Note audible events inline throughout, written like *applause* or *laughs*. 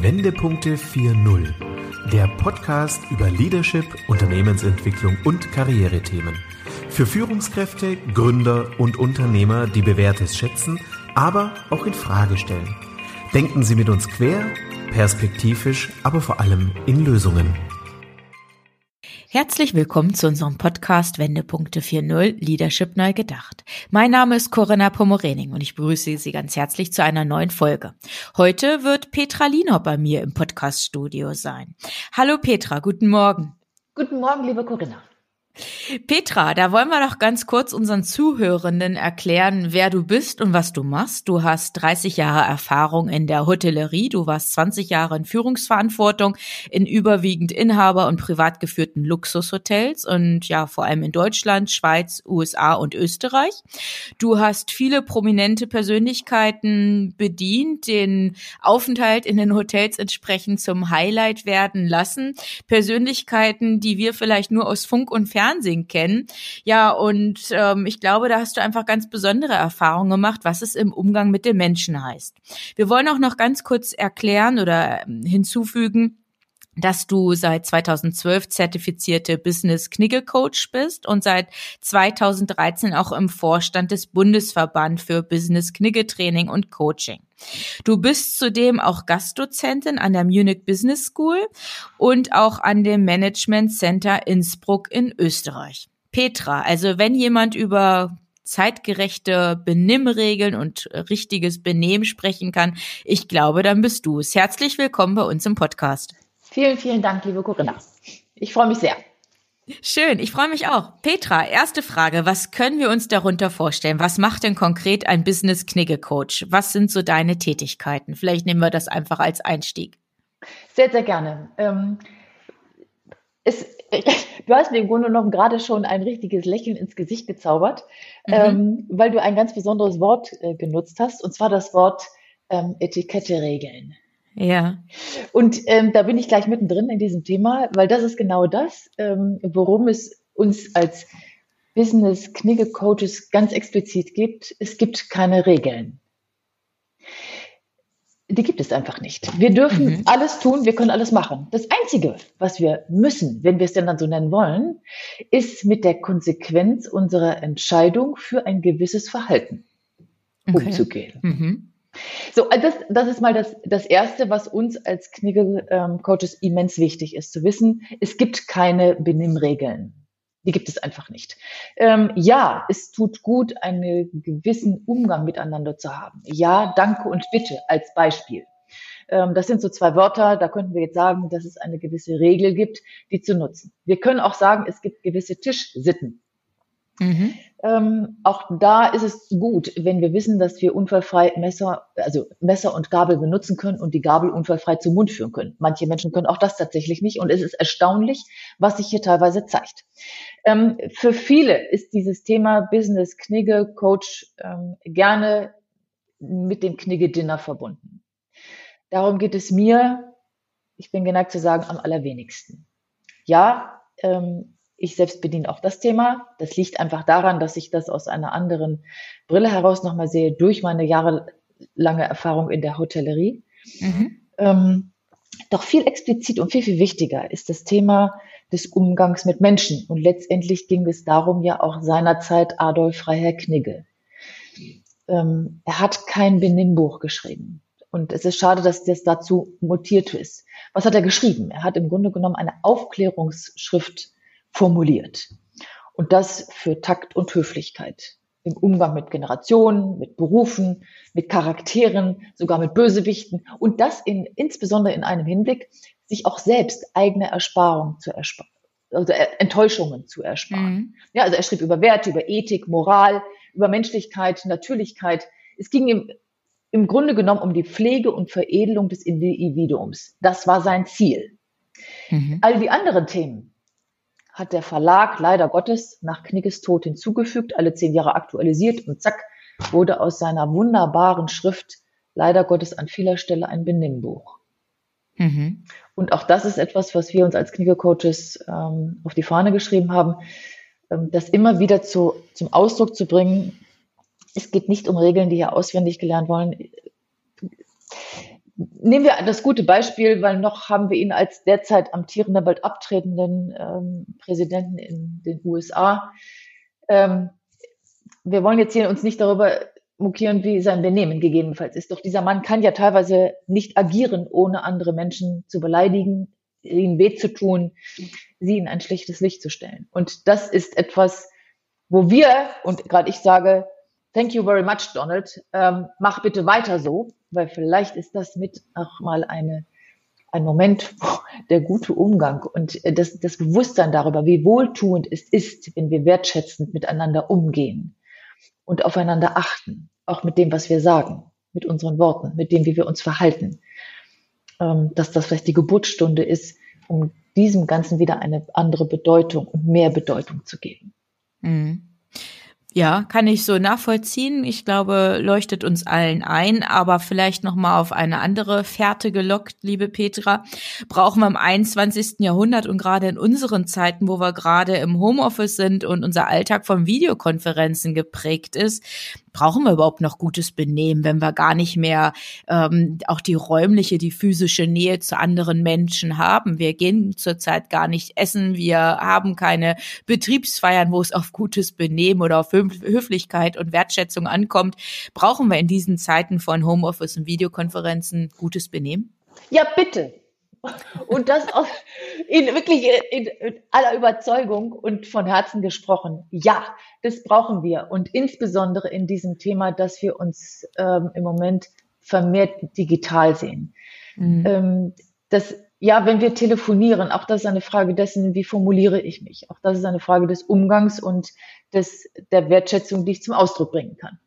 Wendepunkte 4.0, der Podcast über Leadership, Unternehmensentwicklung und Karrierethemen. Für Führungskräfte, Gründer und Unternehmer, die Bewährtes schätzen, aber auch in Frage stellen. Denken Sie mit uns quer, perspektivisch, aber vor allem in Lösungen. Herzlich willkommen zu unserem Podcast Wendepunkte 4.0 Leadership neu gedacht. Mein Name ist Corinna Pomorening und ich begrüße Sie ganz herzlich zu einer neuen Folge. Heute wird Petra Liener bei mir im Podcaststudio sein. Hallo Petra, guten Morgen. Guten Morgen, liebe Corinna. Petra, da wollen wir doch ganz kurz unseren Zuhörenden erklären, wer du bist und was du machst. Du hast 30 Jahre Erfahrung in der Hotellerie, du warst 20 Jahre in Führungsverantwortung in überwiegend Inhaber- und privat geführten Luxushotels und ja, vor allem in Deutschland, Schweiz, USA und Österreich. Du hast viele prominente Persönlichkeiten bedient, den Aufenthalt in den Hotels entsprechend zum Highlight werden lassen. Persönlichkeiten, die wir vielleicht nur aus Funk und Fernsehen Fernsehen kennen. Ja, und ähm, ich glaube, da hast du einfach ganz besondere Erfahrungen gemacht, was es im Umgang mit den Menschen heißt. Wir wollen auch noch ganz kurz erklären oder ähm, hinzufügen, dass du seit 2012 zertifizierte Business Knigge Coach bist und seit 2013 auch im Vorstand des Bundesverband für Business Knigge Training und Coaching. Du bist zudem auch Gastdozentin an der Munich Business School und auch an dem Management Center Innsbruck in Österreich. Petra, also wenn jemand über zeitgerechte Benimmregeln und richtiges Benehmen sprechen kann, ich glaube, dann bist du es. Herzlich willkommen bei uns im Podcast. Vielen, vielen Dank, liebe Corinna. Ich freue mich sehr. Schön, ich freue mich auch. Petra, erste Frage. Was können wir uns darunter vorstellen? Was macht denn konkret ein Business Knigge Coach? Was sind so deine Tätigkeiten? Vielleicht nehmen wir das einfach als Einstieg. Sehr, sehr gerne. Ähm, es, *laughs* du hast mir im Grunde genommen gerade schon ein richtiges Lächeln ins Gesicht gezaubert, mhm. ähm, weil du ein ganz besonderes Wort äh, genutzt hast, und zwar das Wort ähm, Etikette regeln. Ja. Und ähm, da bin ich gleich mittendrin in diesem Thema, weil das ist genau das, ähm, worum es uns als Business Knigge Coaches ganz explizit gibt. Es gibt keine Regeln. Die gibt es einfach nicht. Wir dürfen mhm. alles tun, wir können alles machen. Das Einzige, was wir müssen, wenn wir es denn dann so nennen wollen, ist mit der Konsequenz unserer Entscheidung für ein gewisses Verhalten okay. umzugehen. Mhm. So, äh, das, das ist mal das, das Erste, was uns als Knigge-Coaches immens wichtig ist, zu wissen, es gibt keine Benimmregeln. Die gibt es einfach nicht. Ähm, ja, es tut gut, einen gewissen Umgang miteinander zu haben. Ja, danke und bitte als Beispiel. Ähm, das sind so zwei Wörter, da könnten wir jetzt sagen, dass es eine gewisse Regel gibt, die zu nutzen. Wir können auch sagen, es gibt gewisse Tischsitten. Mhm. Ähm, auch da ist es gut, wenn wir wissen, dass wir unfallfrei Messer, also Messer und Gabel benutzen können und die Gabel unfallfrei zum Mund führen können. Manche Menschen können auch das tatsächlich nicht und es ist erstaunlich, was sich hier teilweise zeigt. Ähm, für viele ist dieses Thema Business Knigge Coach ähm, gerne mit dem Knigge Dinner verbunden. Darum geht es mir, ich bin geneigt zu sagen, am allerwenigsten. Ja, ähm, ich selbst bediene auch das Thema. Das liegt einfach daran, dass ich das aus einer anderen Brille heraus nochmal sehe, durch meine jahrelange Erfahrung in der Hotellerie. Mhm. Ähm, doch viel explizit und viel, viel wichtiger ist das Thema des Umgangs mit Menschen. Und letztendlich ging es darum ja auch seinerzeit Adolf Freiherr Knigge. Ähm, er hat kein Benimmbuch geschrieben. Und es ist schade, dass das dazu mutiert ist. Was hat er geschrieben? Er hat im Grunde genommen eine Aufklärungsschrift formuliert. Und das für Takt und Höflichkeit im Umgang mit Generationen, mit Berufen, mit Charakteren, sogar mit Bösewichten und das in, insbesondere in einem Hinblick, sich auch selbst eigene Ersparungen zu ersparen, also Enttäuschungen zu ersparen. Mhm. Ja, also er schrieb über Werte, über Ethik, Moral, über Menschlichkeit, Natürlichkeit. Es ging ihm im Grunde genommen um die Pflege und Veredelung des Individuums. Das war sein Ziel. Mhm. All die anderen Themen, hat der Verlag leider Gottes nach Knigges Tod hinzugefügt, alle zehn Jahre aktualisiert und zack, wurde aus seiner wunderbaren Schrift leider Gottes an vieler Stelle ein Benimmbuch. Mhm. Und auch das ist etwas, was wir uns als Knigge-Coaches ähm, auf die Fahne geschrieben haben, ähm, das immer wieder zu, zum Ausdruck zu bringen. Es geht nicht um Regeln, die hier auswendig gelernt wollen. Nehmen wir das gute Beispiel, weil noch haben wir ihn als derzeit amtierender, bald abtretenden ähm, Präsidenten in den USA. Ähm, wir wollen jetzt hier uns nicht darüber mokieren, wie sein Benehmen gegebenenfalls ist. Doch dieser Mann kann ja teilweise nicht agieren, ohne andere Menschen zu beleidigen, ihnen weh zu tun, sie in ein schlechtes Licht zu stellen. Und das ist etwas, wo wir, und gerade ich sage, thank you very much, Donald, ähm, mach bitte weiter so, weil vielleicht ist das mit auch mal eine, ein Moment, *laughs* der gute Umgang und äh, das, das Bewusstsein darüber, wie wohltuend es ist, wenn wir wertschätzend miteinander umgehen und aufeinander achten, auch mit dem, was wir sagen, mit unseren Worten, mit dem, wie wir uns verhalten, ähm, dass das vielleicht die Geburtsstunde ist, um diesem Ganzen wieder eine andere Bedeutung und mehr Bedeutung zu geben. Mhm. Ja, kann ich so nachvollziehen. Ich glaube, leuchtet uns allen ein, aber vielleicht noch mal auf eine andere Fährte gelockt, liebe Petra. Brauchen wir im 21. Jahrhundert und gerade in unseren Zeiten, wo wir gerade im Homeoffice sind und unser Alltag von Videokonferenzen geprägt ist, brauchen wir überhaupt noch gutes Benehmen, wenn wir gar nicht mehr ähm, auch die räumliche, die physische Nähe zu anderen Menschen haben. Wir gehen zurzeit gar nicht essen, wir haben keine Betriebsfeiern, wo es auf gutes Benehmen oder auf Höflichkeit und Wertschätzung ankommt. Brauchen wir in diesen Zeiten von Homeoffice und Videokonferenzen gutes Benehmen? Ja, bitte. Und das auch in wirklich in, in aller Überzeugung und von Herzen gesprochen. Ja, das brauchen wir. Und insbesondere in diesem Thema, dass wir uns ähm, im Moment vermehrt digital sehen. Mhm. Ähm, das, ja, wenn wir telefonieren, auch das ist eine Frage dessen, wie formuliere ich mich. Auch das ist eine Frage des Umgangs und des, der Wertschätzung, die ich zum Ausdruck bringen kann.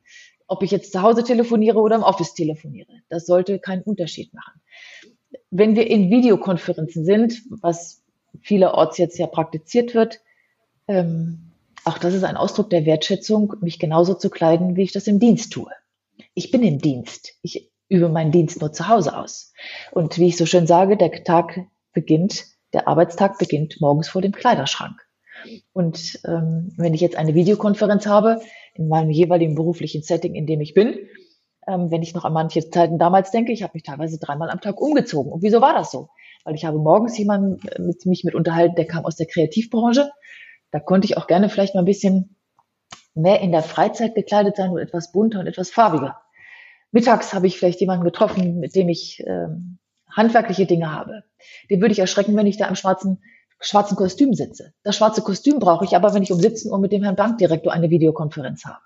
Ob ich jetzt zu Hause telefoniere oder im Office telefoniere, das sollte keinen Unterschied machen wenn wir in Videokonferenzen sind, was vielerorts jetzt ja praktiziert wird, ähm, auch das ist ein Ausdruck der Wertschätzung, mich genauso zu kleiden, wie ich das im Dienst tue. Ich bin im Dienst. Ich übe meinen Dienst nur zu Hause aus. Und wie ich so schön sage, der Tag beginnt, der Arbeitstag beginnt morgens vor dem Kleiderschrank. Und ähm, wenn ich jetzt eine Videokonferenz habe, in meinem jeweiligen beruflichen Setting, in dem ich bin, ähm, wenn ich noch an manche Zeiten damals denke, ich habe mich teilweise dreimal am Tag umgezogen. Und wieso war das so? Weil ich habe morgens jemanden äh, mit mich mit unterhalten, der kam aus der Kreativbranche. Da konnte ich auch gerne vielleicht mal ein bisschen mehr in der Freizeit gekleidet sein und etwas bunter und etwas farbiger. Mittags habe ich vielleicht jemanden getroffen, mit dem ich ähm, handwerkliche Dinge habe. Den würde ich erschrecken, wenn ich da im schwarzen, schwarzen Kostüm sitze. Das schwarze Kostüm brauche ich aber, wenn ich um 17 Uhr mit dem Herrn Bankdirektor eine Videokonferenz habe.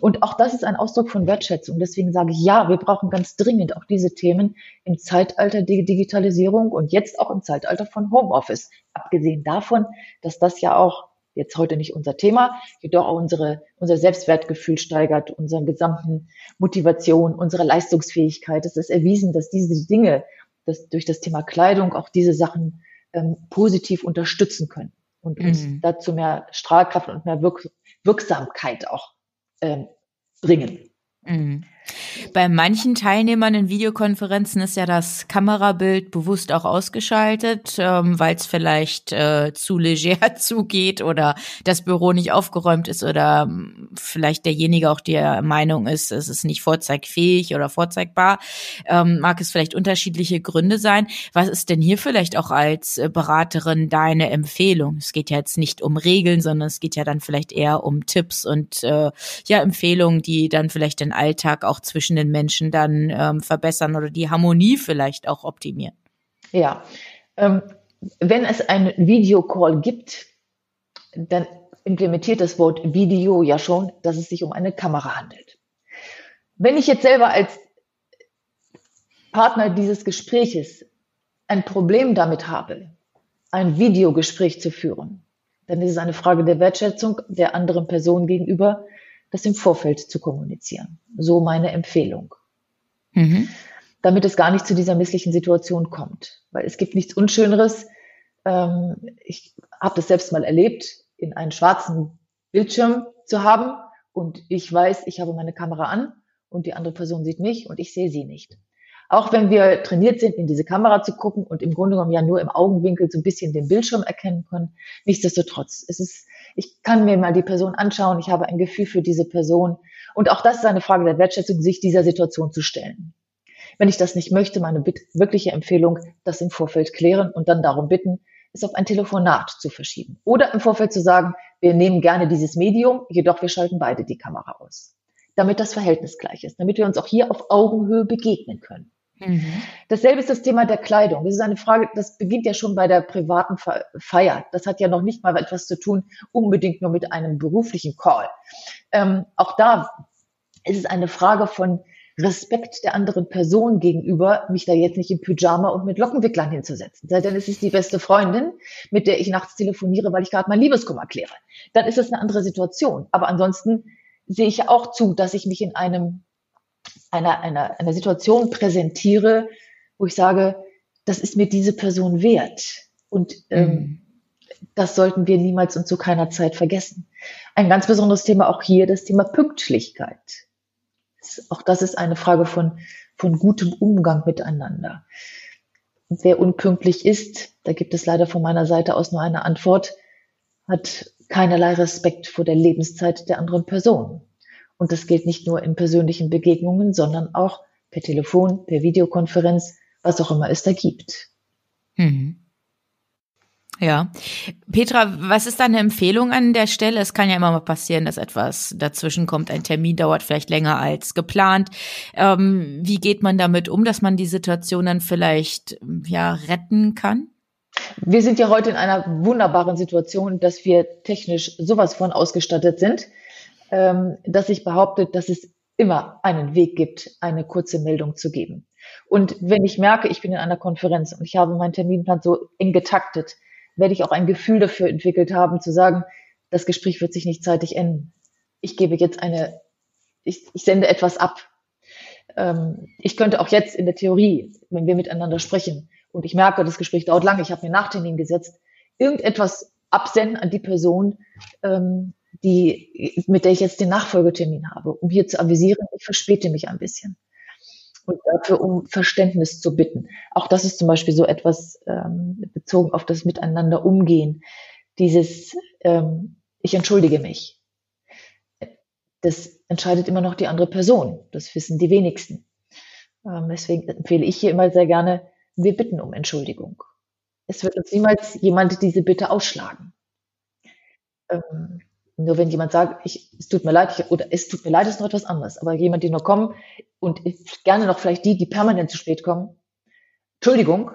Und auch das ist ein Ausdruck von Wertschätzung. Deswegen sage ich, ja, wir brauchen ganz dringend auch diese Themen im Zeitalter der Digitalisierung und jetzt auch im Zeitalter von Homeoffice. Abgesehen davon, dass das ja auch jetzt heute nicht unser Thema, jedoch auch unsere, unser Selbstwertgefühl steigert, unseren gesamten Motivation, unsere Leistungsfähigkeit. Es ist erwiesen, dass diese Dinge, dass durch das Thema Kleidung auch diese Sachen ähm, positiv unterstützen können und uns mhm. dazu mehr Strahlkraft und mehr Wirk Wirksamkeit auch äh, bringen. Mhm. Bei manchen Teilnehmern in Videokonferenzen ist ja das Kamerabild bewusst auch ausgeschaltet, ähm, weil es vielleicht äh, zu leger *laughs* zugeht oder das Büro nicht aufgeräumt ist oder ähm, vielleicht derjenige auch der Meinung ist, es ist nicht vorzeigfähig oder vorzeigbar. Ähm, mag es vielleicht unterschiedliche Gründe sein. Was ist denn hier vielleicht auch als äh, Beraterin deine Empfehlung? Es geht ja jetzt nicht um Regeln, sondern es geht ja dann vielleicht eher um Tipps und äh, ja Empfehlungen, die dann vielleicht den Alltag auch zwischen den Menschen dann ähm, verbessern oder die Harmonie vielleicht auch optimieren. Ja, ähm, wenn es einen Videocall gibt, dann implementiert das Wort Video ja schon, dass es sich um eine Kamera handelt. Wenn ich jetzt selber als Partner dieses Gespräches ein Problem damit habe, ein Videogespräch zu führen, dann ist es eine Frage der Wertschätzung der anderen Person gegenüber, das im Vorfeld zu kommunizieren. So meine Empfehlung. Mhm. Damit es gar nicht zu dieser misslichen Situation kommt. Weil es gibt nichts Unschöneres. Ähm, ich habe das selbst mal erlebt, in einen schwarzen Bildschirm zu haben und ich weiß, ich habe meine Kamera an und die andere Person sieht mich und ich sehe sie nicht. Auch wenn wir trainiert sind, in diese Kamera zu gucken und im Grunde genommen ja nur im Augenwinkel so ein bisschen den Bildschirm erkennen können, nichtsdestotrotz, es ist ich kann mir mal die Person anschauen, ich habe ein Gefühl für diese Person. Und auch das ist eine Frage der Wertschätzung, sich dieser Situation zu stellen. Wenn ich das nicht möchte, meine wirkliche Empfehlung, das im Vorfeld klären und dann darum bitten, es auf ein Telefonat zu verschieben. Oder im Vorfeld zu sagen, wir nehmen gerne dieses Medium, jedoch wir schalten beide die Kamera aus. Damit das Verhältnis gleich ist, damit wir uns auch hier auf Augenhöhe begegnen können. Mhm. Dasselbe ist das Thema der Kleidung. Das ist eine Frage, das beginnt ja schon bei der privaten Feier. Das hat ja noch nicht mal etwas zu tun, unbedingt nur mit einem beruflichen Call. Ähm, auch da ist es eine Frage von Respekt der anderen Person gegenüber, mich da jetzt nicht im Pyjama und mit Lockenwicklern hinzusetzen. Denn es ist die beste Freundin, mit der ich nachts telefoniere, weil ich gerade mein Liebeskummer kläre. Dann ist es eine andere Situation. Aber ansonsten sehe ich auch zu, dass ich mich in einem einer, einer, einer Situation präsentiere, wo ich sage, das ist mir diese Person wert. Und ähm, mhm. das sollten wir niemals und zu keiner Zeit vergessen. Ein ganz besonderes Thema auch hier, das Thema Pünktlichkeit. Auch das ist eine Frage von, von gutem Umgang miteinander. Und wer unpünktlich ist, da gibt es leider von meiner Seite aus nur eine Antwort, hat keinerlei Respekt vor der Lebenszeit der anderen Person. Und das gilt nicht nur in persönlichen Begegnungen, sondern auch per Telefon, per Videokonferenz, was auch immer es da gibt. Mhm. Ja. Petra, was ist deine Empfehlung an der Stelle? Es kann ja immer mal passieren, dass etwas dazwischen kommt. Ein Termin dauert vielleicht länger als geplant. Ähm, wie geht man damit um, dass man die Situation dann vielleicht ja retten kann? Wir sind ja heute in einer wunderbaren Situation, dass wir technisch sowas von ausgestattet sind, dass ich behaupte, dass es immer einen Weg gibt, eine kurze Meldung zu geben. Und wenn ich merke, ich bin in einer Konferenz und ich habe meinen Terminplan so eng getaktet, werde ich auch ein Gefühl dafür entwickelt haben, zu sagen, das Gespräch wird sich nicht zeitig enden. Ich gebe jetzt eine, ich, ich sende etwas ab. Ähm, ich könnte auch jetzt in der Theorie, wenn wir miteinander sprechen und ich merke, das Gespräch dauert lange, ich habe mir Nachtermin gesetzt, irgendetwas absenden an die Person, ähm, die, mit der ich jetzt den Nachfolgetermin habe, um hier zu avisieren, ich verspäte mich ein bisschen. Und dafür um Verständnis zu bitten. Auch das ist zum Beispiel so etwas ähm, bezogen auf das Miteinander umgehen. Dieses, ähm, ich entschuldige mich. Das entscheidet immer noch die andere Person. Das wissen die wenigsten. Ähm, deswegen empfehle ich hier immer sehr gerne, wir bitten um Entschuldigung. Es wird uns niemals jemand diese Bitte ausschlagen. Ähm, nur wenn jemand sagt, ich, es tut mir leid, ich, oder es tut mir leid, ist noch etwas anderes. Aber jemand, die nur kommen und gerne noch vielleicht die, die permanent zu spät kommen. Entschuldigung.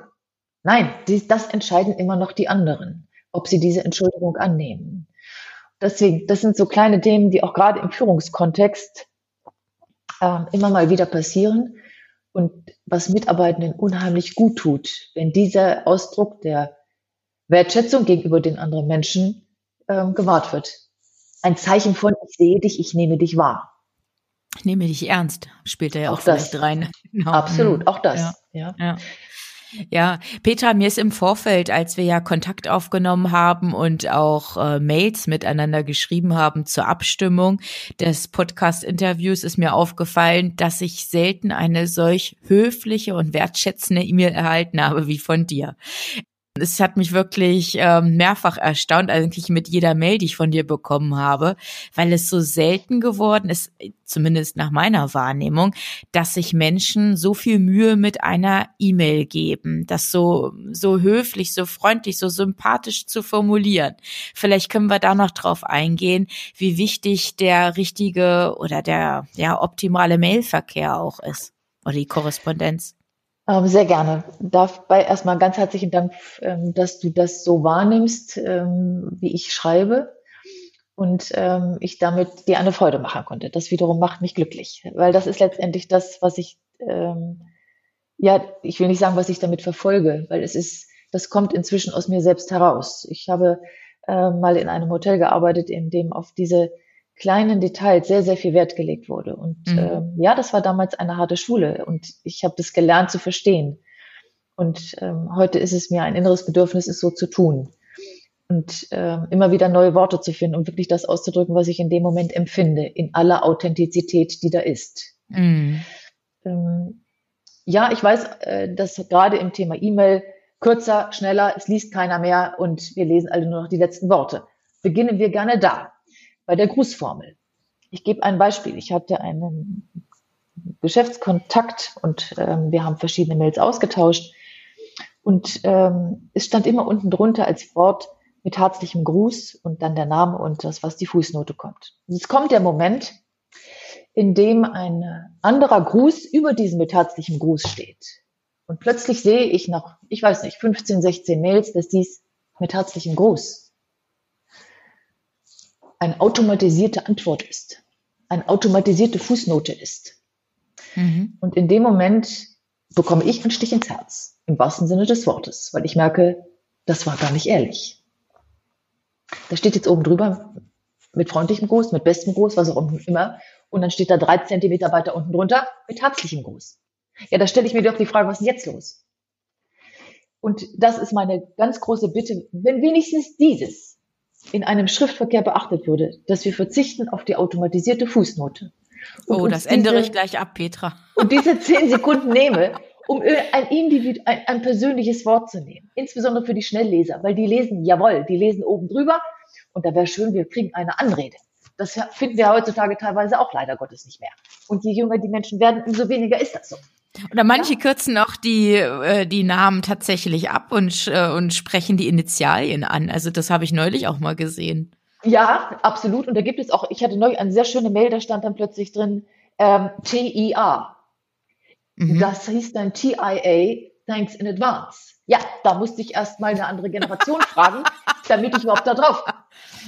Nein, die, das entscheiden immer noch die anderen, ob sie diese Entschuldigung annehmen. Deswegen, das sind so kleine Themen, die auch gerade im Führungskontext äh, immer mal wieder passieren und was Mitarbeitenden unheimlich gut tut, wenn dieser Ausdruck der Wertschätzung gegenüber den anderen Menschen ähm, gewahrt wird ein Zeichen von, ich sehe dich, ich nehme dich wahr. Ich nehme dich ernst, spielt er ja auch, auch das. rein. *laughs* Genau. Absolut, auch das. Ja. ja. ja. Ja, Petra, mir ist im Vorfeld, als wir ja Kontakt aufgenommen haben und auch äh, Mails miteinander geschrieben haben zur Abstimmung des Podcast-Interviews, ist mir aufgefallen, dass ich selten eine solch höfliche und wertschätzende E-Mail erhalten habe wie von dir. Es hat mich wirklich ähm, mehrfach erstaunt, eigentlich mit jeder Mail, die ich von dir bekommen habe, weil es so selten geworden ist, zumindest nach meiner Wahrnehmung, dass sich Menschen so viel Mühe mit einer E-Mail geben, das so, so höflich, so freundlich, so sympathisch zu formulieren. Vielleicht können wir da noch drauf eingehen, wie wichtig der richtige oder der, ja, optimale Mailverkehr auch ist oder die Korrespondenz. Ähm, sehr gerne. Dabei erstmal ganz herzlichen Dank, ähm, dass du das so wahrnimmst, ähm, wie ich schreibe und ich damit dir eine Freude machen konnte. Das wiederum macht mich glücklich, weil das ist letztendlich das, was ich, ja, ich will nicht sagen, was ich damit verfolge, weil es ist, das kommt inzwischen aus mir selbst heraus. Ich habe mal in einem Hotel gearbeitet, in dem auf diese kleinen Details sehr, sehr viel Wert gelegt wurde. Und mhm. ähm, ja, das war damals eine harte Schule und ich habe das gelernt zu verstehen. Und ähm, heute ist es mir ein inneres Bedürfnis, es so zu tun. Und ähm, immer wieder neue Worte zu finden, um wirklich das auszudrücken, was ich in dem Moment empfinde, in aller Authentizität, die da ist. Mhm. Ähm, ja, ich weiß, äh, dass gerade im Thema E-Mail kürzer, schneller, es liest keiner mehr und wir lesen alle nur noch die letzten Worte. Beginnen wir gerne da bei der Grußformel. Ich gebe ein Beispiel. Ich hatte einen Geschäftskontakt und ähm, wir haben verschiedene Mails ausgetauscht. Und ähm, es stand immer unten drunter als Wort mit herzlichem Gruß und dann der Name und das, was die Fußnote kommt. Es kommt der Moment, in dem ein anderer Gruß über diesem mit herzlichem Gruß steht. Und plötzlich sehe ich nach, ich weiß nicht, 15, 16 Mails, dass dies mit herzlichem Gruß eine automatisierte Antwort ist, eine automatisierte Fußnote ist. Mhm. Und in dem Moment bekomme ich einen Stich ins Herz, im wahrsten Sinne des Wortes, weil ich merke, das war gar nicht ehrlich. Da steht jetzt oben drüber mit freundlichem Gruß, mit bestem Gruß, was auch immer. Und dann steht da drei Zentimeter weiter unten drunter mit herzlichem Gruß. Ja, da stelle ich mir doch die Frage, was ist denn jetzt los? Und das ist meine ganz große Bitte, wenn wenigstens dieses in einem Schriftverkehr beachtet würde, dass wir verzichten auf die automatisierte Fußnote. oh, das ändere ich gleich ab, Petra. Und diese *laughs* zehn Sekunden nehme, um ein, Individu ein, ein persönliches Wort zu nehmen. Insbesondere für die Schnellleser, weil die lesen, jawohl, die lesen oben drüber. Und da wäre schön, wir kriegen eine Anrede. Das finden wir heutzutage teilweise auch leider Gottes nicht mehr. Und je jünger die Menschen werden, umso weniger ist das so. Oder manche ja. kürzen auch die, äh, die Namen tatsächlich ab und, äh, und sprechen die Initialien an. Also das habe ich neulich auch mal gesehen. Ja, absolut. Und da gibt es auch, ich hatte neulich eine sehr schöne Mail, da stand dann plötzlich drin ähm, TIA. Mhm. Das hieß dann TIA, Thanks in Advance. Ja, da musste ich erst mal eine andere Generation *laughs* fragen, damit ich überhaupt da drauf.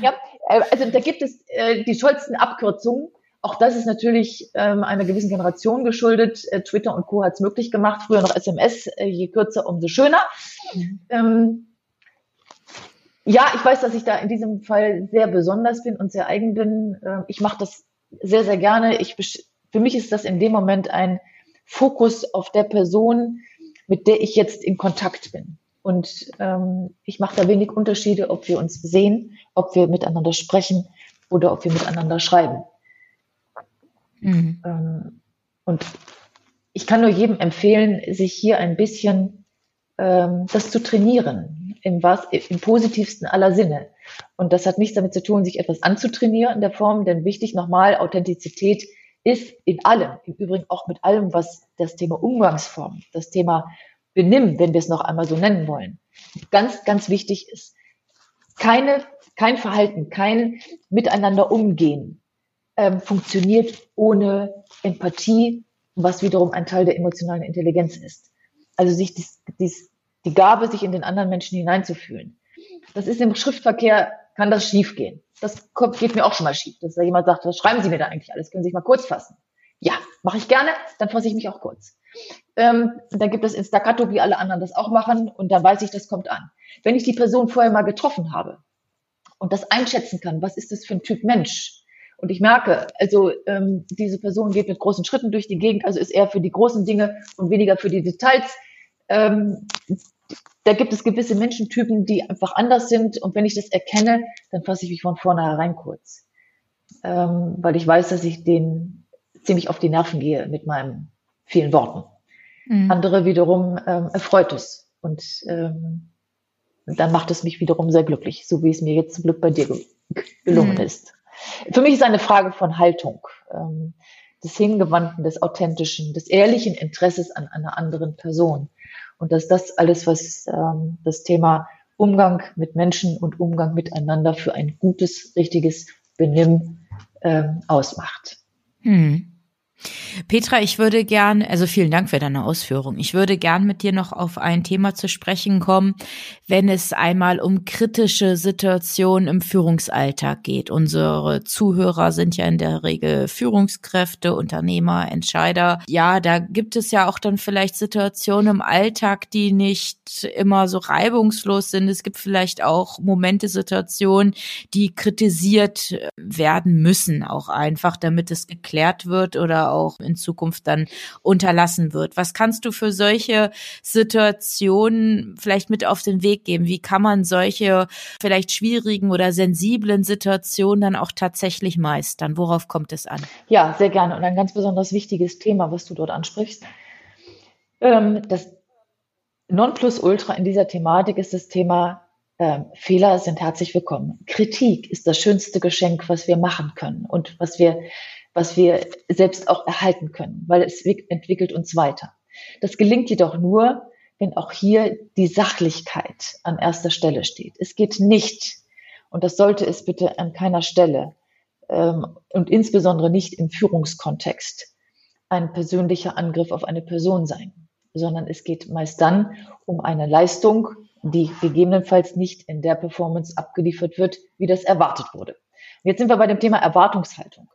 Ja, äh, also da gibt es äh, die tollsten Abkürzungen. Auch das ist natürlich ähm, einer gewissen Generation geschuldet. Äh, Twitter und Co. hat es möglich gemacht. Früher noch SMS, äh, je kürzer, umso schöner. Mhm. Ähm, ja, ich weiß, dass ich da in diesem Fall sehr besonders bin und sehr eigen bin. Äh, ich mache das sehr, sehr gerne. Ich, für mich ist das in dem Moment ein Fokus auf der Person, mit der ich jetzt in Kontakt bin. Und ähm, ich mache da wenig Unterschiede, ob wir uns sehen, ob wir miteinander sprechen oder ob wir miteinander schreiben. Mhm. Ähm, und ich kann nur jedem empfehlen, sich hier ein bisschen ähm, das zu trainieren, im, was, im positivsten aller Sinne. Und das hat nichts damit zu tun, sich etwas anzutrainieren in der Form, denn wichtig nochmal, Authentizität ist in allem, im Übrigen auch mit allem, was das Thema Umgangsform, das Thema Benimm, wenn wir es noch einmal so nennen wollen, ganz, ganz wichtig ist. Keine, kein Verhalten, kein Miteinander umgehen ähm, funktioniert ohne Empathie, was wiederum ein Teil der emotionalen Intelligenz ist. Also sich dies, dies, die Gabe, sich in den anderen Menschen hineinzufühlen. Das ist im Schriftverkehr, kann das schief gehen. Das geht mir auch schon mal schief, dass da jemand sagt, was schreiben Sie mir da eigentlich alles? Können Sie sich mal kurz fassen? Ja, mache ich gerne, dann fasse ich mich auch kurz. Ähm, dann gibt es in Staccato, wie alle anderen das auch machen, und dann weiß ich, das kommt an. Wenn ich die Person vorher mal getroffen habe und das einschätzen kann, was ist das für ein Typ Mensch? Und ich merke, also ähm, diese Person geht mit großen Schritten durch die Gegend, also ist eher für die großen Dinge und weniger für die Details. Ähm, da gibt es gewisse Menschentypen, die einfach anders sind. Und wenn ich das erkenne, dann fasse ich mich von vornherein kurz. Ähm, weil ich weiß, dass ich denen ziemlich auf die Nerven gehe mit meinen vielen Worten. Mhm. Andere wiederum ähm, erfreut es. Und ähm, dann macht es mich wiederum sehr glücklich, so wie es mir jetzt zum Glück bei dir gelungen mhm. ist. Für mich ist eine Frage von Haltung, ähm, des Hingewandten, des Authentischen, des ehrlichen Interesses an einer anderen Person. Und dass das alles, was ähm, das Thema Umgang mit Menschen und Umgang miteinander für ein gutes, richtiges Benimm ähm, ausmacht. Hm. Petra, ich würde gern, also vielen Dank für deine Ausführung. Ich würde gern mit dir noch auf ein Thema zu sprechen kommen, wenn es einmal um kritische Situationen im Führungsalltag geht. Unsere Zuhörer sind ja in der Regel Führungskräfte, Unternehmer, Entscheider. Ja, da gibt es ja auch dann vielleicht Situationen im Alltag, die nicht immer so reibungslos sind. Es gibt vielleicht auch Momente, Situationen, die kritisiert werden müssen, auch einfach, damit es geklärt wird oder auch in Zukunft dann unterlassen wird. Was kannst du für solche Situationen vielleicht mit auf den Weg geben? Wie kann man solche vielleicht schwierigen oder sensiblen Situationen dann auch tatsächlich meistern? Worauf kommt es an? Ja, sehr gerne. Und ein ganz besonders wichtiges Thema, was du dort ansprichst. Ähm, das Nonplusultra in dieser Thematik ist das Thema äh, Fehler sind herzlich willkommen. Kritik ist das schönste Geschenk, was wir machen können und was wir was wir selbst auch erhalten können, weil es entwickelt uns weiter. Das gelingt jedoch nur, wenn auch hier die Sachlichkeit an erster Stelle steht. Es geht nicht, und das sollte es bitte an keiner Stelle ähm, und insbesondere nicht im Führungskontext, ein persönlicher Angriff auf eine Person sein, sondern es geht meist dann um eine Leistung, die gegebenenfalls nicht in der Performance abgeliefert wird, wie das erwartet wurde. Jetzt sind wir bei dem Thema Erwartungshaltung.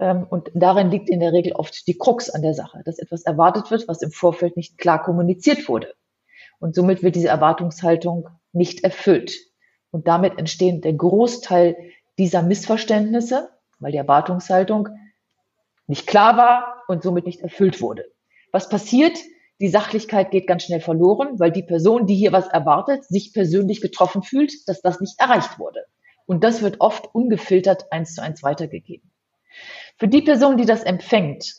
Ähm, und darin liegt in der Regel oft die Krux an der Sache, dass etwas erwartet wird, was im Vorfeld nicht klar kommuniziert wurde. Und somit wird diese Erwartungshaltung nicht erfüllt. Und damit entstehen der Großteil dieser Missverständnisse, weil die Erwartungshaltung nicht klar war und somit nicht erfüllt wurde. Was passiert? Die Sachlichkeit geht ganz schnell verloren, weil die Person, die hier was erwartet, sich persönlich getroffen fühlt, dass das nicht erreicht wurde. Und das wird oft ungefiltert eins zu eins weitergegeben. Für die Person, die das empfängt,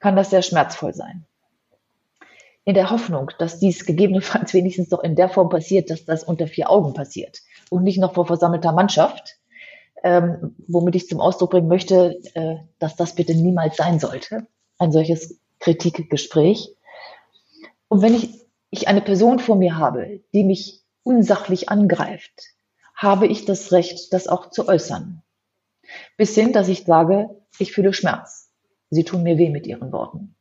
kann das sehr schmerzvoll sein. In der Hoffnung, dass dies gegebenenfalls *laughs* wenigstens doch in der Form passiert, dass das unter vier Augen passiert und nicht noch vor versammelter Mannschaft, ähm, womit ich zum Ausdruck bringen möchte, äh, dass das bitte niemals sein sollte, ein solches Kritikgespräch. Und wenn ich, ich eine Person vor mir habe, die mich unsachlich angreift, habe ich das Recht, das auch zu äußern. Bis hin, dass ich sage, ich fühle Schmerz. Sie tun mir weh mit ihren Worten.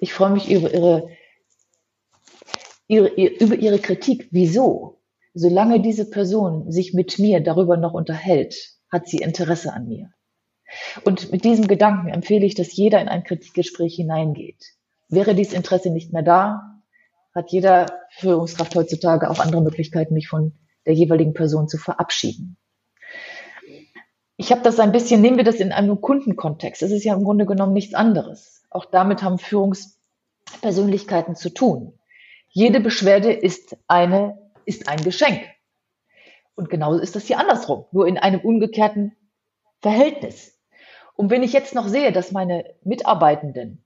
Ich freue mich über ihre, ihre, über ihre Kritik. Wieso? Solange diese Person sich mit mir darüber noch unterhält, hat sie Interesse an mir. Und mit diesem Gedanken empfehle ich, dass jeder in ein Kritikgespräch hineingeht. Wäre dies Interesse nicht mehr da, hat jeder Führungskraft heutzutage auch andere Möglichkeiten, mich von der jeweiligen Person zu verabschieden. Ich habe das ein bisschen, nehmen wir das in einem Kundenkontext. Es ist ja im Grunde genommen nichts anderes. Auch damit haben Führungspersönlichkeiten zu tun. Jede Beschwerde ist eine, ist ein Geschenk. Und genauso ist das hier andersrum, nur in einem umgekehrten Verhältnis. Und wenn ich jetzt noch sehe, dass meine Mitarbeitenden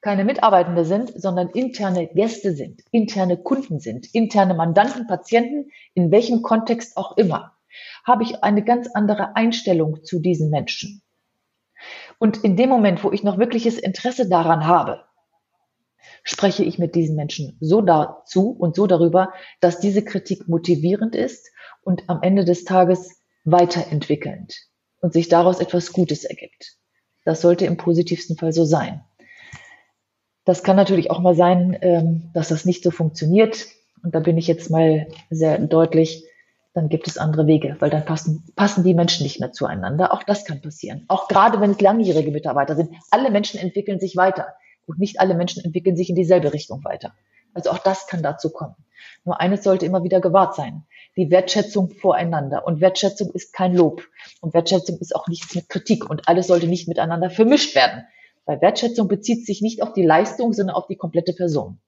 keine Mitarbeitende sind, sondern interne Gäste sind, interne Kunden sind, interne Mandanten, Patienten, in welchem Kontext auch immer, habe ich eine ganz andere Einstellung zu diesen Menschen. Und in dem Moment, wo ich noch wirkliches Interesse daran habe, spreche ich mit diesen Menschen so dazu und so darüber, dass diese Kritik motivierend ist und am Ende des Tages weiterentwickelnd und sich daraus etwas Gutes ergibt. Das sollte im positivsten Fall so sein. Das kann natürlich auch mal sein, ähm, dass das nicht so funktioniert. Und da bin ich jetzt mal sehr deutlich dann gibt es andere Wege, weil dann passen, passen die Menschen nicht mehr zueinander. Auch das kann passieren. Auch gerade wenn es langjährige Mitarbeiter sind. Alle Menschen entwickeln sich weiter und nicht alle Menschen entwickeln sich in dieselbe Richtung weiter. Also auch das kann dazu kommen. Nur eines sollte immer wieder gewahrt sein. Die Wertschätzung voreinander. Und Wertschätzung ist kein Lob. Und Wertschätzung ist auch nichts mit Kritik. Und alles sollte nicht miteinander vermischt werden. Weil Wertschätzung bezieht sich nicht auf die Leistung, sondern auf die komplette Person.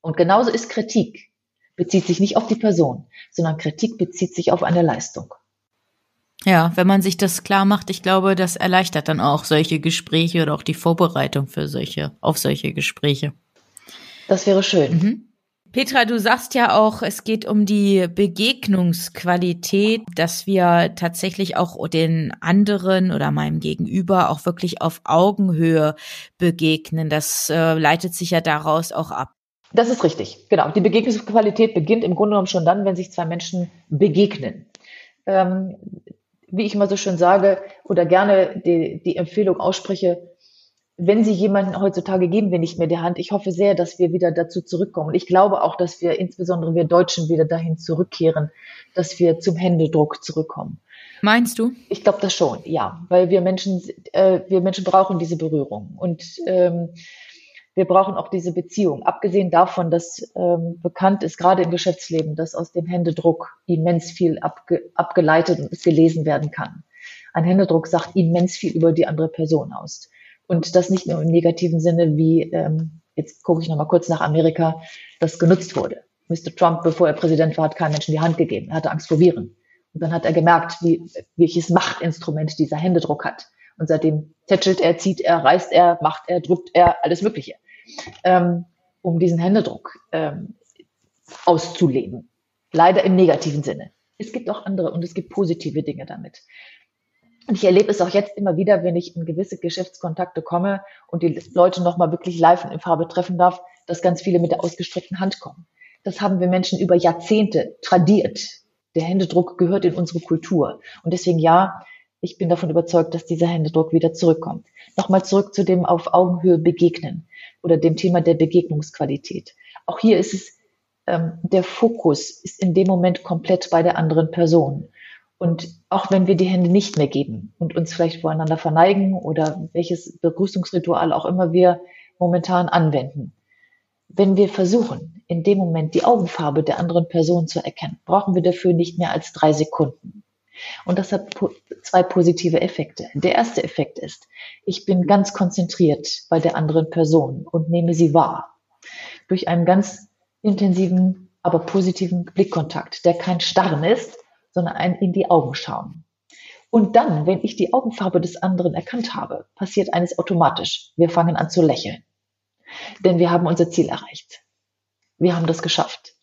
Und genauso ist Kritik bezieht sich nicht auf die Person, sondern Kritik bezieht sich auf eine Leistung. Ja, wenn man sich das klar macht, ich glaube, das erleichtert dann auch solche Gespräche oder auch die Vorbereitung für solche, auf solche Gespräche. Das wäre schön. Mhm. Petra, du sagst ja auch, es geht um die Begegnungsqualität, dass wir tatsächlich auch den anderen oder meinem Gegenüber auch wirklich auf Augenhöhe begegnen. Das äh, leitet sich ja daraus auch ab. Das ist richtig, genau. Die Begegnungsqualität beginnt im Grunde genommen schon dann, wenn sich zwei Menschen begegnen. Ähm, wie ich immer so schön sage oder gerne die, die Empfehlung ausspreche, wenn Sie jemanden heutzutage geben wir nicht mehr die Hand. Ich hoffe sehr, dass wir wieder dazu zurückkommen. Und ich glaube auch, dass wir, insbesondere wir Deutschen, wieder dahin zurückkehren, dass wir zum Händedruck zurückkommen. Meinst du? Ich glaube das schon, ja, weil wir Menschen, äh, wir Menschen brauchen diese Berührung und ähm, wir brauchen auch diese Beziehung. Abgesehen davon, dass ähm, bekannt ist, gerade im Geschäftsleben, dass aus dem Händedruck immens viel abge abgeleitet und gelesen werden kann. Ein Händedruck sagt immens viel über die andere Person aus. Und das nicht nur im negativen Sinne, wie, ähm, jetzt gucke ich nochmal kurz nach Amerika, das genutzt wurde. Mr. Trump, bevor er Präsident war, hat keinem Menschen die Hand gegeben. Er hatte Angst vor Viren. Und dann hat er gemerkt, wie, welches Machtinstrument dieser Händedruck hat. Und seitdem tätschelt er, zieht er, reißt er, macht er, drückt er, alles Mögliche ähm, um diesen Händedruck ähm, auszuleben. Leider im negativen Sinne. Es gibt auch andere und es gibt positive Dinge damit. Und ich erlebe es auch jetzt immer wieder, wenn ich in gewisse Geschäftskontakte komme und die Leute nochmal wirklich live und in Farbe treffen darf, dass ganz viele mit der ausgestreckten Hand kommen. Das haben wir Menschen über Jahrzehnte tradiert. Der Händedruck gehört in unsere Kultur. Und deswegen ja, ich bin davon überzeugt, dass dieser Händedruck wieder zurückkommt. Nochmal zurück zu dem auf Augenhöhe begegnen oder dem Thema der Begegnungsqualität. Auch hier ist es, ähm, der Fokus ist in dem Moment komplett bei der anderen Person. Und auch wenn wir die Hände nicht mehr geben und uns vielleicht voreinander verneigen oder welches Begrüßungsritual auch immer wir momentan anwenden, wenn wir versuchen, in dem Moment die Augenfarbe der anderen Person zu erkennen, brauchen wir dafür nicht mehr als drei Sekunden. Und das hat zwei positive Effekte. Der erste Effekt ist, ich bin ganz konzentriert bei der anderen Person und nehme sie wahr. Durch einen ganz intensiven, aber positiven Blickkontakt, der kein Starren ist, sondern ein in die Augen schauen. Und dann, wenn ich die Augenfarbe des anderen erkannt habe, passiert eines automatisch. Wir fangen an zu lächeln. Denn wir haben unser Ziel erreicht. Wir haben das geschafft.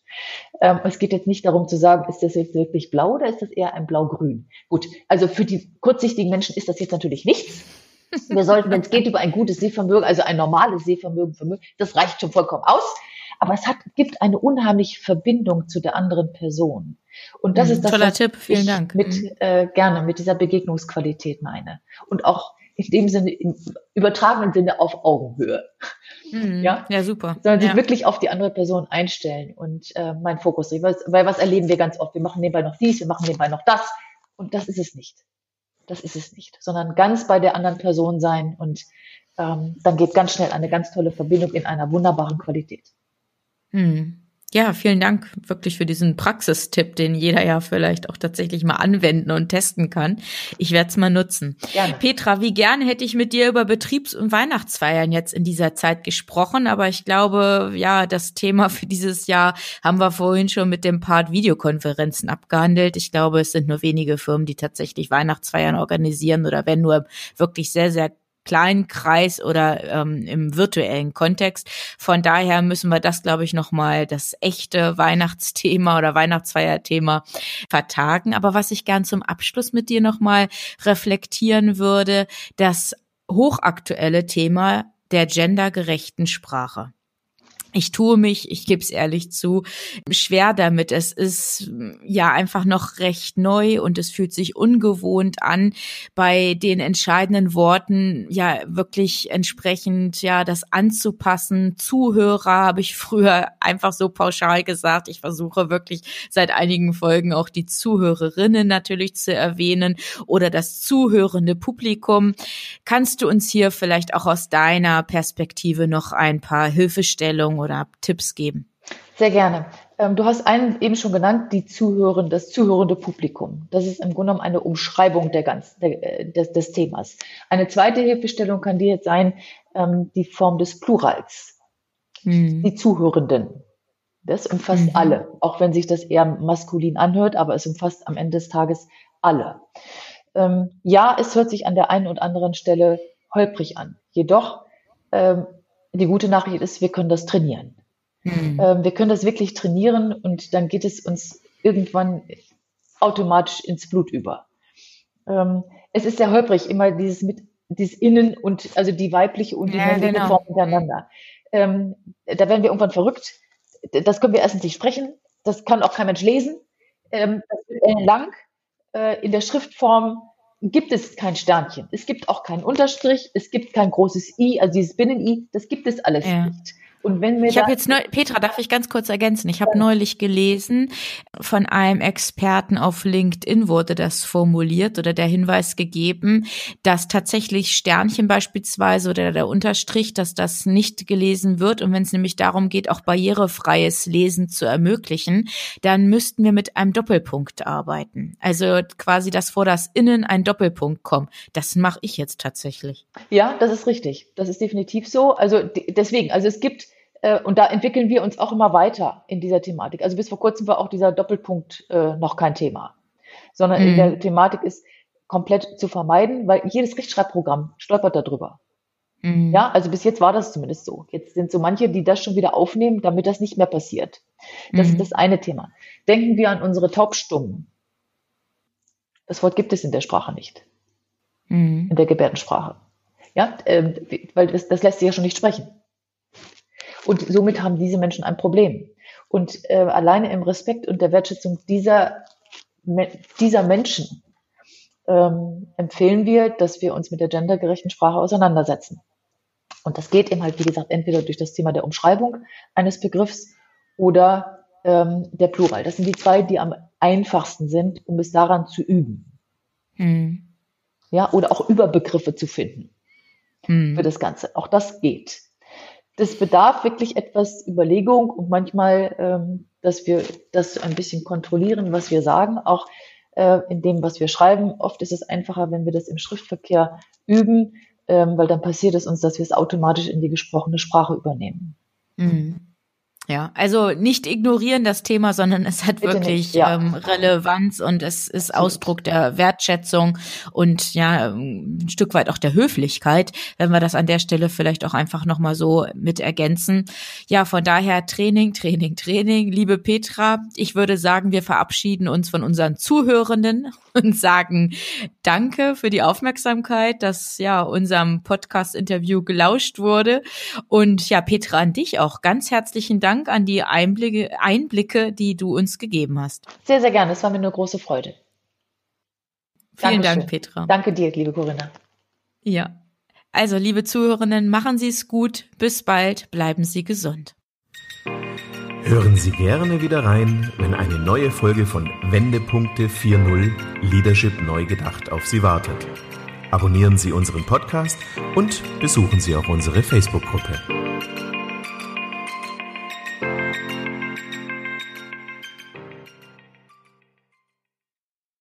Ähm, es geht jetzt nicht darum zu sagen, ist das jetzt wirklich blau oder ist das eher ein blau-grün? Gut, also für die kurzsichtigen Menschen ist das jetzt natürlich nichts. Wir sollten, wenn es geht, über ein gutes Sehvermögen, also ein normales Sehvermögen, das reicht schon vollkommen aus. Aber es hat, gibt eine unheimliche Verbindung zu der anderen Person. Und das mhm, ist das, Toller was Tipp, vielen ich Dank. mit, äh, gerne mit dieser Begegnungsqualität meine. Und auch in dem Sinne, im übertragenen Sinne auf Augenhöhe. Mhm. Ja? ja, super. Sondern ja. sich wirklich auf die andere Person einstellen und äh, mein Fokus Weil, weil was erleben wir ganz oft? Wir machen nebenbei noch dies, wir machen nebenbei noch das. Und das ist es nicht. Das ist es nicht. Sondern ganz bei der anderen Person sein und ähm, dann geht ganz schnell eine ganz tolle Verbindung in einer wunderbaren Qualität. Mhm. Ja, vielen Dank wirklich für diesen Praxistipp, den jeder ja vielleicht auch tatsächlich mal anwenden und testen kann. Ich werde es mal nutzen. Gerne. Petra, wie gerne hätte ich mit dir über Betriebs- und Weihnachtsfeiern jetzt in dieser Zeit gesprochen, aber ich glaube, ja, das Thema für dieses Jahr haben wir vorhin schon mit dem Part Videokonferenzen abgehandelt. Ich glaube, es sind nur wenige Firmen, die tatsächlich Weihnachtsfeiern organisieren oder wenn nur wirklich sehr, sehr kleinen Kreis oder ähm, im virtuellen Kontext. Von daher müssen wir das, glaube ich, nochmal das echte Weihnachtsthema oder Weihnachtsfeierthema vertagen. Aber was ich gern zum Abschluss mit dir nochmal reflektieren würde, das hochaktuelle Thema der gendergerechten Sprache ich tue mich, ich gebe es ehrlich zu, schwer damit. Es ist ja einfach noch recht neu und es fühlt sich ungewohnt an, bei den entscheidenden Worten ja wirklich entsprechend ja das anzupassen. Zuhörer habe ich früher einfach so pauschal gesagt. Ich versuche wirklich seit einigen Folgen auch die Zuhörerinnen natürlich zu erwähnen oder das zuhörende Publikum. Kannst du uns hier vielleicht auch aus deiner Perspektive noch ein paar Hilfestellungen oder Tipps geben? Sehr gerne. Ähm, du hast einen eben schon genannt, die Zuhören, das zuhörende Publikum. Das ist im Grunde genommen eine Umschreibung der ganz, der, äh, des, des Themas. Eine zweite Hilfestellung kann dir jetzt sein, ähm, die Form des Plurals. Mhm. Die Zuhörenden. Das umfasst mhm. alle, auch wenn sich das eher maskulin anhört, aber es umfasst am Ende des Tages alle. Ähm, ja, es hört sich an der einen und anderen Stelle holprig an. Jedoch, ähm, die gute Nachricht ist, wir können das trainieren. Mhm. Ähm, wir können das wirklich trainieren und dann geht es uns irgendwann automatisch ins Blut über. Ähm, es ist sehr holprig, immer dieses mit dieses Innen und also die weibliche und die ja, männliche genau. Form miteinander. Ähm, da werden wir irgendwann verrückt. Das können wir erstens nicht sprechen. Das kann auch kein Mensch lesen. Ähm, das wird lang. Äh, in der Schriftform gibt es kein Sternchen. Es gibt auch keinen Unterstrich. Es gibt kein großes I, also dieses Binnen-I. Das gibt es alles ja. nicht. Und wenn wir ich habe jetzt neu, Petra, darf ich ganz kurz ergänzen? Ich habe ja. neulich gelesen, von einem Experten auf LinkedIn wurde das formuliert oder der Hinweis gegeben, dass tatsächlich Sternchen beispielsweise oder der Unterstrich, dass das nicht gelesen wird. Und wenn es nämlich darum geht, auch barrierefreies Lesen zu ermöglichen, dann müssten wir mit einem Doppelpunkt arbeiten. Also quasi, dass vor das Innen ein Doppelpunkt kommt. Das mache ich jetzt tatsächlich. Ja, das ist richtig. Das ist definitiv so. Also deswegen, also es gibt und da entwickeln wir uns auch immer weiter in dieser Thematik. Also bis vor kurzem war auch dieser Doppelpunkt äh, noch kein Thema, sondern mhm. in der Thematik ist komplett zu vermeiden, weil jedes Rechtschreibprogramm stolpert darüber. Mhm. Ja, also bis jetzt war das zumindest so. Jetzt sind so manche, die das schon wieder aufnehmen, damit das nicht mehr passiert. Das mhm. ist das eine Thema. Denken wir an unsere Taubstummen. Das Wort gibt es in der Sprache nicht. mhm. in der Gebärdensprache. Ja, äh, weil das, das lässt sich ja schon nicht sprechen. Und somit haben diese Menschen ein Problem. Und äh, alleine im Respekt und der Wertschätzung dieser, dieser Menschen ähm, empfehlen wir, dass wir uns mit der gendergerechten Sprache auseinandersetzen. Und das geht eben halt, wie gesagt, entweder durch das Thema der Umschreibung eines Begriffs oder ähm, der Plural. Das sind die zwei, die am einfachsten sind, um es daran zu üben. Mhm. Ja, oder auch Überbegriffe zu finden mhm. für das Ganze. Auch das geht. Das bedarf wirklich etwas Überlegung und manchmal, ähm, dass wir das ein bisschen kontrollieren, was wir sagen, auch äh, in dem, was wir schreiben. Oft ist es einfacher, wenn wir das im Schriftverkehr üben, ähm, weil dann passiert es uns, dass wir es automatisch in die gesprochene Sprache übernehmen. Mhm. Ja, also nicht ignorieren das Thema, sondern es hat Bitte wirklich ja. ähm, Relevanz und es ist Ausdruck der Wertschätzung und ja, ein Stück weit auch der Höflichkeit, wenn wir das an der Stelle vielleicht auch einfach nochmal so mit ergänzen. Ja, von daher Training, Training, Training. Liebe Petra, ich würde sagen, wir verabschieden uns von unseren Zuhörenden *laughs* und sagen Danke für die Aufmerksamkeit, dass ja unserem Podcast-Interview gelauscht wurde. Und ja, Petra, an dich auch ganz herzlichen Dank an die Einblicke, Einblicke, die du uns gegeben hast. Sehr, sehr gerne. Es war mir eine große Freude. Vielen Dankeschön. Dank, Petra. Danke dir, liebe Corinna. Ja. Also, liebe Zuhörerinnen, machen Sie es gut. Bis bald. Bleiben Sie gesund. Hören Sie gerne wieder rein, wenn eine neue Folge von Wendepunkte 4.0 Leadership neu gedacht auf Sie wartet. Abonnieren Sie unseren Podcast und besuchen Sie auch unsere Facebook-Gruppe.